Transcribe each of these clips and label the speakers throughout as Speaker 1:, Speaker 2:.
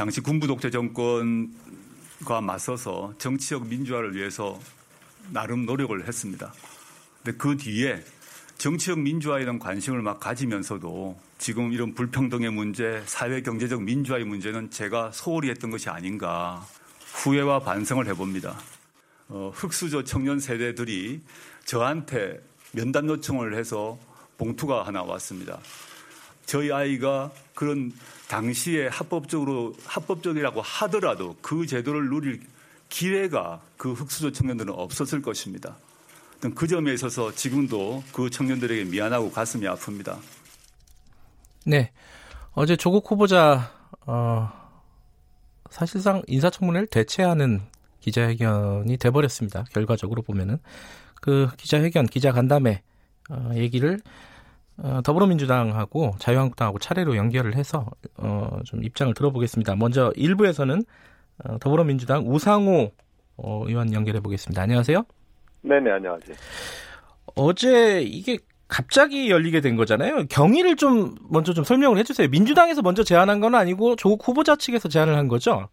Speaker 1: 당시 군부 독재 정권과 맞서서 정치적 민주화를 위해서 나름 노력을 했습니다. 근데 그 뒤에 정치적 민주화에 대한 관심을 막 가지면서도 지금 이런 불평등의 문제, 사회 경제적 민주화의 문제는 제가 소홀히 했던 것이 아닌가 후회와 반성을 해봅니다. 어, 흑수저 청년 세대들이 저한테 면담 요청을 해서 봉투가 하나 왔습니다. 저희 아이가 그런 당시에 합법적으로 합법적이라고 하더라도 그 제도를 누릴 기회가 그 흑수저 청년들은 없었을 것입니다. 그 점에 있어서 지금도 그 청년들에게 미안하고 가슴이 아픕니다.
Speaker 2: 네. 어제 조국 후보자, 어, 사실상 인사청문회를 대체하는 기자회견이 돼버렸습니다. 결과적으로 보면은. 그 기자회견, 기자간담회, 어, 얘기를 어, 더불어민주당하고 자유한국당하고 차례로 연결을 해서 어, 좀 입장을 들어보겠습니다. 먼저 1부에서는 어, 더불어민주당 우상호 어, 의원 연결해 보겠습니다. 안녕하세요.
Speaker 3: 네네 안녕하세요.
Speaker 2: 어제 이게 갑자기 열리게 된 거잖아요. 경위를 좀 먼저 좀 설명을 해주세요. 민주당에서 먼저 제안한 건 아니고 조국 후보자 측에서 제안을 한 거죠?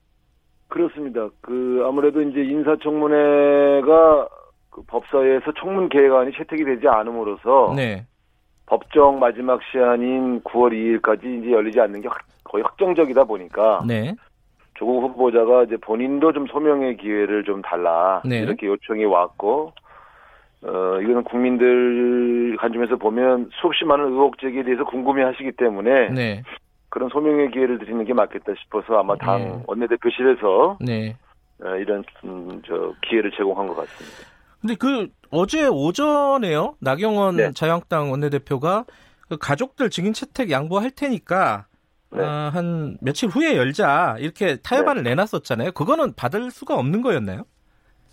Speaker 3: 그렇습니다. 그 아무래도 이제 인사청문회가 그 법사위에서 청문 계획안이 채택이 되지 않음으로써 네. 법정 마지막 시한인 9월 2일까지 이제 열리지 않는 게 거의 확정적이다 보니까 네. 조국 후보자가 이제 본인도 좀 소명의 기회를 좀 달라 네. 이렇게 요청이 왔고 어 이거는 국민들 관점에서 보면 수없이 많은 의혹 제기에 대해서 궁금해하시기 때문에 네. 그런 소명의 기회를 드리는 게 맞겠다 싶어서 아마 당 네. 원내대표실에서 네. 어, 이런 음, 저 기회를 제공한 것 같습니다.
Speaker 2: 근데 그 어제 오전에요 나경원 네. 자유한국당 원내대표가 그 가족들 증인 채택 양보할 테니까 네. 어, 한 며칠 후에 열자 이렇게 타협안을 네. 내놨었잖아요. 그거는 받을 수가 없는 거였나요?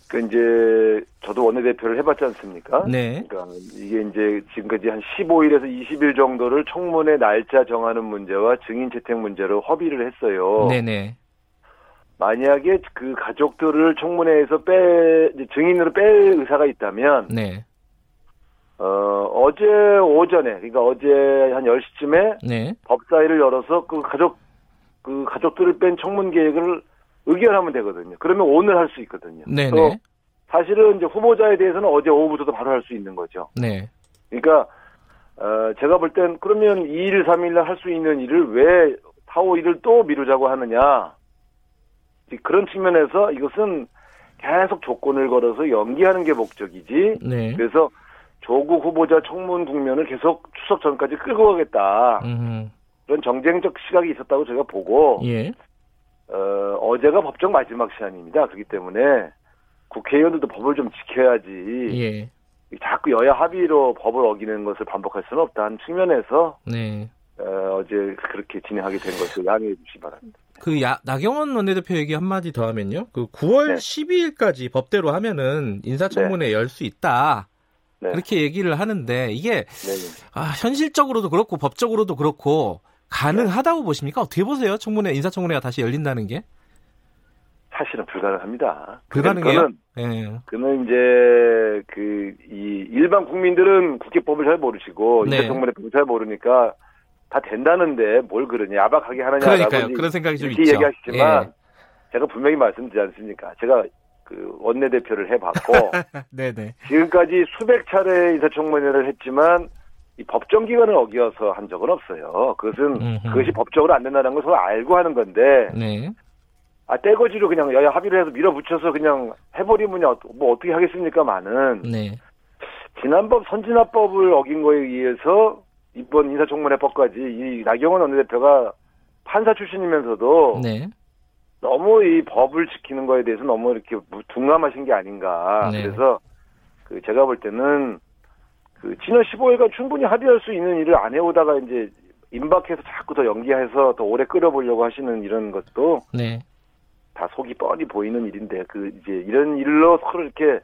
Speaker 3: 그 이제 저도 원내대표를 해봤지 않습니까? 네. 그러니까 이게 이제 지금까지 한 15일에서 20일 정도를 청문회 날짜 정하는 문제와 증인 채택 문제로 협의를 했어요. 네네. 만약에 그 가족들을 청문회에서 빼 증인으로 뺄 의사가 있다면 네. 어, 어제 오전에 그러니까 어제 한 10시쯤에 네. 법사위를 열어서 그 가족 그 가족들을 뺀 청문 계획을 의결하면 되거든요. 그러면 오늘 할 수 있거든요. 네네. 네. 사실은 이제 후보자에 대해서는 어제 오후부터도 바로 할 수 있는 거죠. 네. 그러니까 어, 제가 볼 땐 그러면 2일, 3일 날 할 수 있는 일을 왜 4, 5일을 또 미루자고 하느냐. 그런 측면에서 이것은 계속 조건을 걸어서 연기하는 게 목적이지. 네. 그래서 조국 후보자 청문 국면을 계속 추석 전까지 끌고 가겠다. 음. 그런 정쟁적 시각이 있었다고 제가 보고 예. 어, 어제가 법정 마지막 시한입니다. 그렇기 때문에 국회의원들도 법을 좀 지켜야지. 예. 자꾸 여야 합의로 법을 어기는 것을 반복할 수는 없다 는 측면에서 네. 어, 어제 그렇게 진행하게 된 것을 양해해 주시기 바랍니다.
Speaker 2: 그 야, 나경원 원내대표 얘기 한마디 더 하면요. 그 9월 네. 12일까지 법대로 하면은 인사청문회 네. 열수 있다. 네. 그렇게 얘기를 하는데 이게 아, 현실적으로도 그렇고 법적으로도 그렇고 가능하다고 보십니까? 어떻게 보세요? 청문회 인사청문회가 다시 열린다는 게?
Speaker 3: 사실은 불가능합니다.
Speaker 2: 불가능해요? 그는,
Speaker 3: 네. 그는 이제 그 이 일반 국민들은 국회법을 잘 모르시고 네. 인사청문회법을 잘 모르니까 다 된다는데 뭘 그러냐 야박하게 하느냐라고
Speaker 2: 그러니까요. 그런 생각이 좀 있죠.
Speaker 3: 얘기하시지만 예. 제가 분명히 말씀드리지 않습니까? 제가 그 원내 대표를 해봤고 네네. 지금까지 수백 차례 인사청문회를 했지만 이 법정 기관을 어기어서 한 적은 없어요. 그것은 음흠. 그것이 법적으로 안 된다는 걸 서로 알고 하는 건데 네. 아 떼거지로 그냥 여야 합의를 해서 밀어붙여서 그냥 해버리면 뭐 어떻게 하겠습니까 많은 네. 지난번 선진화법을 어긴 거에 의해서 이번 인사청문회법까지 이 나경원 원내대표가 판사 출신이면서도 네. 너무 이 법을 지키는 거에 대해서 너무 이렇게 둔감하신 게 아닌가. 네. 그래서 그 제가 볼 때는 그 지난 15일간 충분히 합의할 수 있는 일을 안 해오다가 이제 임박해서 자꾸 더 연기해서 더 오래 끌어보려고 하시는 이런 것도 네. 다 속이 뻔히 보이는 일인데 그 이제 이런 일로 서로 이렇게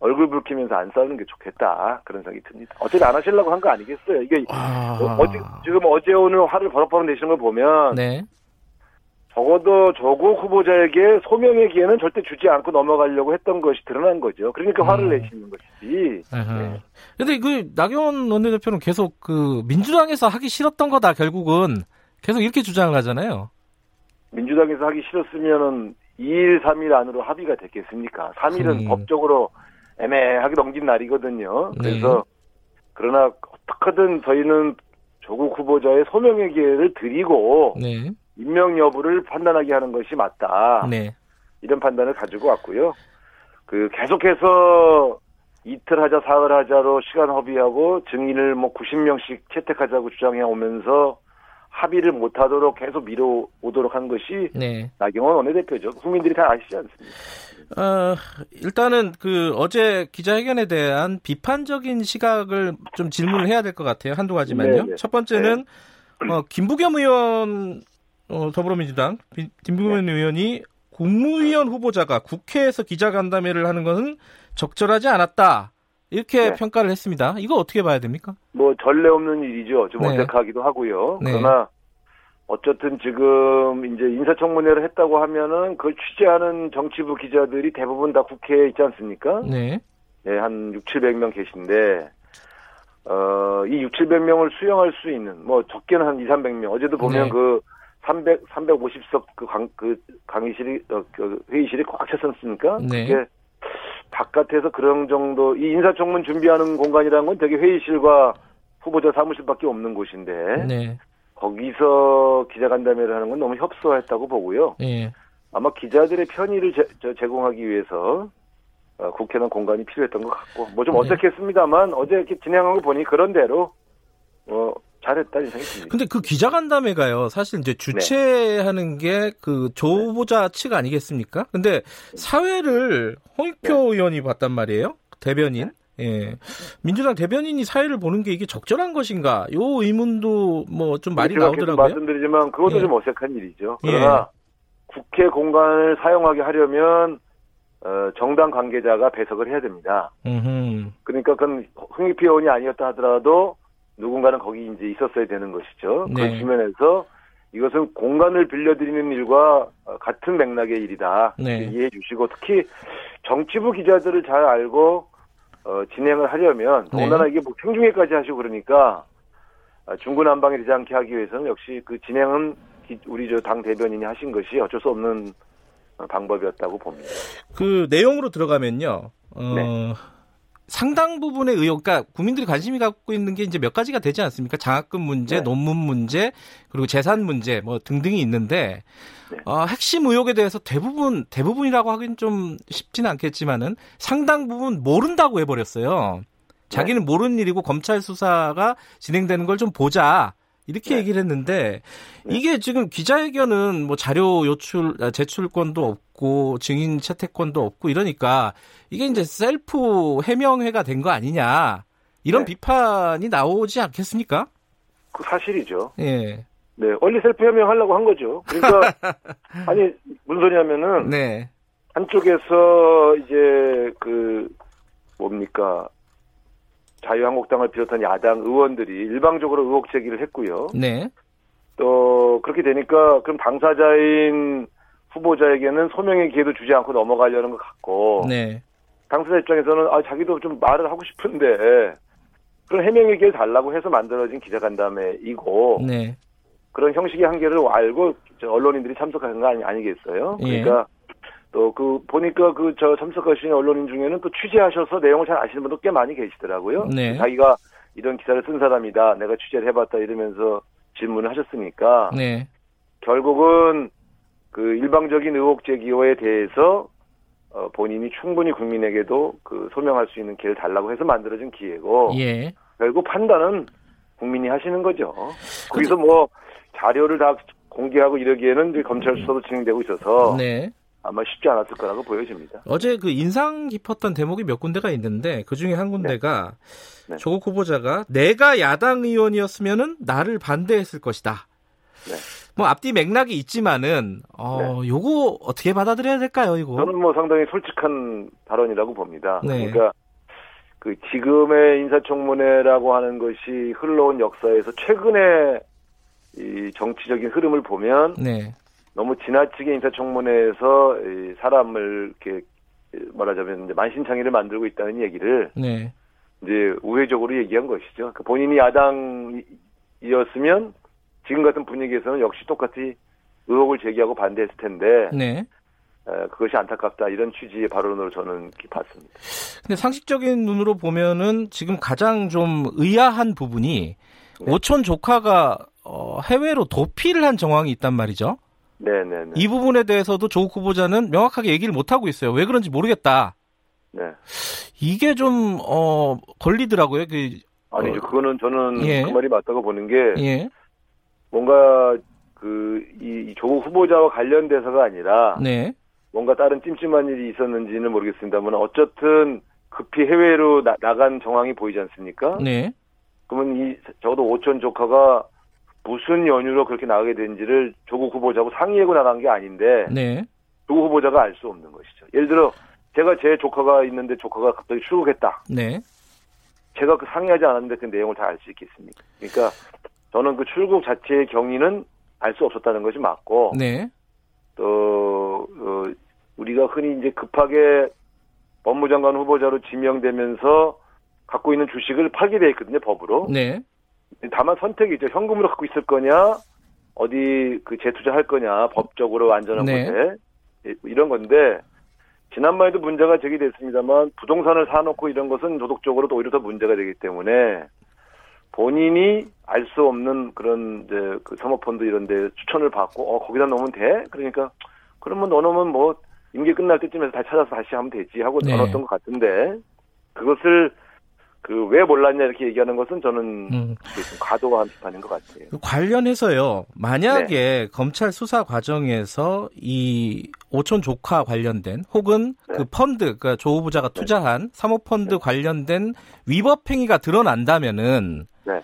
Speaker 3: 얼굴 붉히면서 안 싸우는 게 좋겠다 그런 생각이 듭니다. 어차피 안 하시려고 한 거 아니겠어요? 이게 아... 어제 지금 어제 오늘 화를 버럭버럭 내시는 걸 보면 네. 적어도 조국 후보자에게 소명의 기회는 절대 주지 않고 넘어가려고 했던 것이 드러난 거죠. 그러니까 화를 음. 내시는 것이지.
Speaker 2: 네. 근데 그 나경원 원내대표는 계속 그 민주당에서 하기 싫었던 거다 결국은 계속 이렇게 주장을 하잖아요.
Speaker 3: 민주당에서 하기 싫었으면은 2일, 3일 안으로 합의가 됐겠습니까? 3일은 음. 법적으로 애매하게 넘긴 날이거든요. 네. 그래서 그러나 어떻게든 저희는 조국 후보자의 소명의 기회를 드리고 네. 임명 여부를 판단하게 하는 것이 맞다. 네. 이런 판단을 가지고 왔고요. 그 계속해서 이틀 하자 사흘 하자로 시간 허비하고 증인을 뭐 90명씩 채택하자고 주장해 오면서 합의를 못하도록 계속 미뤄오도록 한 것이 네. 나경원 원내대표죠. 국민들이 다 아시지 않습니까?
Speaker 2: 어, 일단은 그 어제 기자회견에 대한 비판적인 시각을 좀 질문을 해야 될 것 같아요. 한두 가지만요. 네네. 네. 첫 번째는 네. 어, 김부겸 의원 어, 더불어민주당 김부겸 네. 의원이 국무위원 후보자가 국회에서 기자간담회를 하는 것은 적절하지 않았다. 이렇게 네. 평가를 했습니다. 이거 어떻게 봐야 됩니까?
Speaker 3: 뭐 전례 없는 일이죠. 좀 네. 어색하기도 하고요. 네. 그러나 어쨌든 지금 이제 인사청문회를 했다고 하면은 그걸 취재하는 정치부 기자들이 대부분 다 국회에 있지 않습니까? 네. 네, 한 6, 700명 계신데 어, 이 6, 700명을 수용할 수 있는 뭐 적게는 한 2, 300명. 어제도 보면 네. 그 300, 350석 그 강, 그 강의실이, 어, 그 회의실이 꽉 찼었습니까? 네. 그게 바깥에서 그런 정도, 이 인사청문 준비하는 공간이라는 건 되게 회의실과 후보자 사무실밖에 없는 곳인데. 네. 거기서 기자간담회를 하는 건 너무 협소했다고 보고요. 네. 아마 기자들의 편의를 제, 제공하기 위해서 어, 국회는 공간이 필요했던 것 같고 뭐좀 네. 어색했습니다만 어제 이렇게 진행한 거 보니 그런 대로 어, 잘했다 생각이 듭니다.
Speaker 2: 근데 그 기자간담회가요, 사실 이제 주최하는 네. 게그 조보자 측 아니겠습니까? 근데 사회를 홍익표 네. 의원이 봤단 말이에요, 대변인. 예. 민주당 대변인이 사회를 보는 게 이게 적절한 것인가? 요 의문도 뭐좀 많이 나오더라고요.
Speaker 3: 말씀드리지만 그것도 예. 좀 어색한 일이죠. 예. 그러나 예. 국회 공간을 사용하게 하려면 어, 정당 관계자가 배석을 해야 됩니다. 음흠. 그러니까 그건 흥미표 의원이 아니었다 하더라도 누군가는 거기 이제 있었어야 되는 것이죠. 네. 그 측면에서 이것은 공간을 빌려드리는 일과 같은 맥락의 일이다. 네. 이해해 주시고 특히 정치부 기자들을 잘 알고 어, 진행을 하려면 네. 더군다나 이게 뭐 생중계까지 하시고 그러니까 아, 중구난방이 되지 않게 하기 위해서는 역시 그 진행은 우리 저 당 대변인이 하신 것이 어쩔 수 없는 어, 방법이었다고 봅니다.
Speaker 2: 그 내용으로 들어가면요. 어, 네. 상당 부분의 의혹, 그러니까 국민들이 관심이 갖고 있는 게 이제 몇 가지가 되지 않습니까? 장학금 문제, 네. 논문 문제, 그리고 재산 문제, 뭐 등등이 있는데 네. 어, 핵심 의혹에 대해서 대부분 대부분이라고 하긴 좀 쉽지는 않겠지만은 상당 부분 모른다고 해버렸어요. 자기는 네. 모르는 일이고 검찰 수사가 진행되는 걸 좀 보자. 이렇게 네. 얘기를 했는데 네. 이게 지금 기자회견은 뭐 자료 요출 아, 제출권도 없고 증인 채택권도 없고 이러니까 이게 이제 셀프 해명회가 된 거 아니냐 이런 네. 비판이 나오지 않겠습니까?
Speaker 3: 그 사실이죠. 예. 네, 원리 셀프 해명하려고 한 거죠. 그러니까 아니 무슨 소리냐면은 네. 한쪽에서 이제 그 뭡니까 자유한국당을 비롯한 야당 의원들이 일방적으로 의혹 제기를 했고요. 네. 또 그렇게 되니까 그럼 당사자인 후보자에게는 소명의 기회도 주지 않고 넘어가려는 것 같고 네. 당사자 입장에서는 아 자기도 좀 말을 하고 싶은데 그런 해명의 기회를 달라고 해서 만들어진 기자간담회이고 네. 그런 형식의 한계를 알고 언론인들이 참석하는 거 아니, 아니겠어요? 예. 그러니까 또 그 보니까 그 저 참석하신 언론인 중에는 또 취재하셔서 내용을 잘 아시는 분도 꽤 많이 계시더라고요. 네. 자기가 이런 기사를 쓴 사람이다. 내가 취재를 해봤다 이러면서 질문을 하셨으니까 네. 결국은 그 일방적인 의혹 제기에 대해서 어, 본인이 충분히 국민에게도 그 소명할 수 있는 기회를 달라고 해서 만들어진 기회고 예. 결국 판단은 국민이 하시는 거죠. 거기서 뭐 자료를 다 공개하고 이러기에는 검찰 수사도 진행되고 있어서 네. 아마 쉽지 않았을 거라고 보여집니다.
Speaker 2: 어제 그 인상 깊었던 대목이 몇 군데가 있는데 그 중에 한 군데가 네. 네. 조국 후보자가 내가 야당 의원이었으면은 나를 반대했을 것이다. 네. 뭐 앞뒤 맥락이 있지만은 어 네. 요거 어떻게 받아들여야 될까요, 이거?
Speaker 3: 저는 뭐 상당히 솔직한 발언이라고 봅니다. 네. 그러니까 그 지금의 인사청문회라고 하는 것이 흘러온 역사에서 최근에 이 정치적인 흐름을 보면 네. 너무 지나치게 인사청문회에서 사람을 이렇게 말하자면 이제 만신창이를 만들고 있다는 얘기를 네. 이제 우회적으로 얘기한 것이죠. 그 본인이 야당이었으면 지금 같은 분위기에서는 역시 똑같이 의혹을 제기하고 반대했을 텐데 네. 그것이 안타깝다 이런 취지의 발언으로 저는 봤습니다.
Speaker 2: 근데 상식적인 눈으로 보면은 지금 가장 좀 의아한 부분이 네. 오촌 조카가 어, 해외로 도피를 한 정황이 있단 말이죠.
Speaker 3: 네네네. 네,
Speaker 2: 이 부분에 대해서도 조국 후보자는 명확하게 얘기를 못 하고 있어요. 왜 그런지 모르겠다.
Speaker 3: 네.
Speaker 2: 이게 좀 어, 걸리더라고요. 그
Speaker 3: 아니죠. 어, 그거는 저는 예. 그 말이 맞다고 보는 게 예. 뭔가 그이 조국 후보자와 관련돼서가 아니라 네. 뭔가 다른 찜찜한 일이 있었는지는 모르겠습니다만 어쨌든 급히 해외로 나, 간 정황이 보이지 않습니까?
Speaker 2: 네.
Speaker 3: 그러면 이 적어도 오천 조카가 무슨 연유로 그렇게 나가게 된지를 조국 후보자하고 상의하고 나간 게 아닌데
Speaker 2: 네.
Speaker 3: 조국 후보자가 알 수 없는 것이죠. 예를 들어 제가 제 조카가 있는데 조카가 갑자기 출국했다.
Speaker 2: 네.
Speaker 3: 제가 그 상의하지 않았는데 그 내용을 다 알 수 있겠습니까? 그러니까 저는 그 출국 자체의 경위는 알 수 없었다는 것이 맞고
Speaker 2: 네.
Speaker 3: 또 어, 우리가 흔히 이제 급하게 법무장관 후보자로 지명되면서 갖고 있는 주식을 팔게 돼 있거든요 법으로.
Speaker 2: 네.
Speaker 3: 다만 선택이죠. 현금으로 갖고 있을 거냐, 어디 그 재투자할 거냐, 법적으로 안전한 네. 곳에 예, 이런 건데 지난번에도 문제가 제기됐습니다만 부동산을 사놓고 이런 것은 도덕적으로도 오히려 더 문제가 되기 때문에 본인이 알 수 없는 그런 이제 그 사모펀드 이런데 추천을 받고 어 거기다 넣으면 돼 그러니까 그러면 넣어놓으면 뭐 임기 끝날 때쯤에서 다시 찾아서 다시 하면 되지 하고 네. 넣었던 것 같은데 그것을 그 왜 몰랐냐 이렇게 얘기하는 것은 저는 음. 좀 과도한 비판인 것 같아요.
Speaker 2: 그 관련해서요. 만약에 네. 검찰 수사 과정에서 이 오촌 조카 관련된 혹은 네. 그 펀드 그러니까 조 후보자가 네. 투자한 사모펀드 네. 관련된 위법 행위가 드러난다면은
Speaker 3: 네.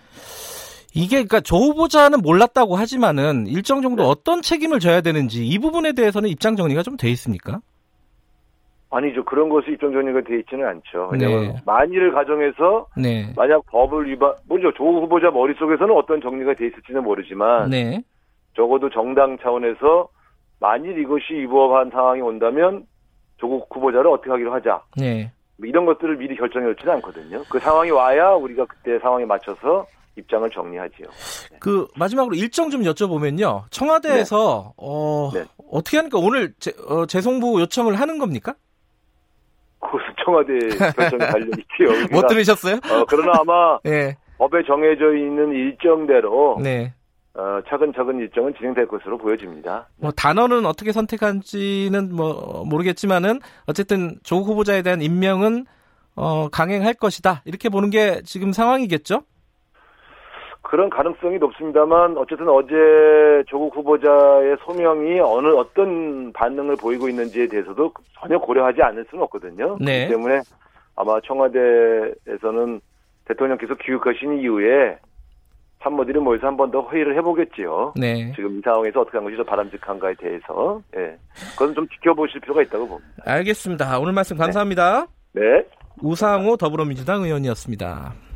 Speaker 2: 이게 그러니까 조 후보자는 몰랐다고 하지만은 일정 정도 네. 어떤 책임을 져야 되는지 이 부분에 대해서는 입장 정리가 좀 돼 있습니까?
Speaker 3: 아니죠. 그런 것이 입장 정리가 돼 있지는 않죠. 왜냐하면 네. 만일을 가정해서 네. 만약 법을 위반, 뭐죠? 조 후보자 머릿속에서는 어떤 정리가 돼 있을지는 모르지만
Speaker 2: 네.
Speaker 3: 적어도 정당 차원에서 만일 이것이 위법한 상황이 온다면 조국 후보자를 어떻게 하기로 하자.
Speaker 2: 네.
Speaker 3: 뭐 이런 것들을 미리 결정해 놓지는 않거든요. 그 상황이 와야 우리가 그때 상황에 맞춰서 입장을 정리하지요.
Speaker 2: 네. 그 마지막으로 일정 좀 여쭤보면요. 청와대에서 네. 어, 네. 어떻게 하니까 오늘 재, 어, 재송부 요청을 하는 겁니까?
Speaker 3: 그것은 청와대 결정에 달려 있지요.
Speaker 2: 못 들으셨어요?
Speaker 3: 어, 그러나 아마 네. 법에 정해져 있는 일정대로 네. 어, 차근차근 일정은 진행될 것으로 보여집니다.
Speaker 2: 뭐 단어는 어떻게 선택한지는 뭐 모르겠지만은 어쨌든 조 후보자에 대한 임명은 어, 강행할 것이다 이렇게 보는 게 지금 상황이겠죠?
Speaker 3: 그런 가능성이 높습니다만 어쨌든 어제 조국 후보자의 소명이 어느 어떤 반응을 보이고 있는지에 대해서도 전혀 고려하지 않을 수는 없거든요.
Speaker 2: 네.
Speaker 3: 그렇기 때문에 아마 청와대에서는 대통령께서 귀국하신 이후에 참모들이 모여서 한 번 더 회의를 해보겠지요.
Speaker 2: 네.
Speaker 3: 지금 이 상황에서 어떻게 하는 것이 더 바람직한가에 대해서 예. 그것은 좀 지켜보실 필요가 있다고 봅니다.
Speaker 2: 알겠습니다. 오늘 말씀 감사합니다.
Speaker 3: 네. 네.
Speaker 2: 우상호 더불어민주당 의원이었습니다.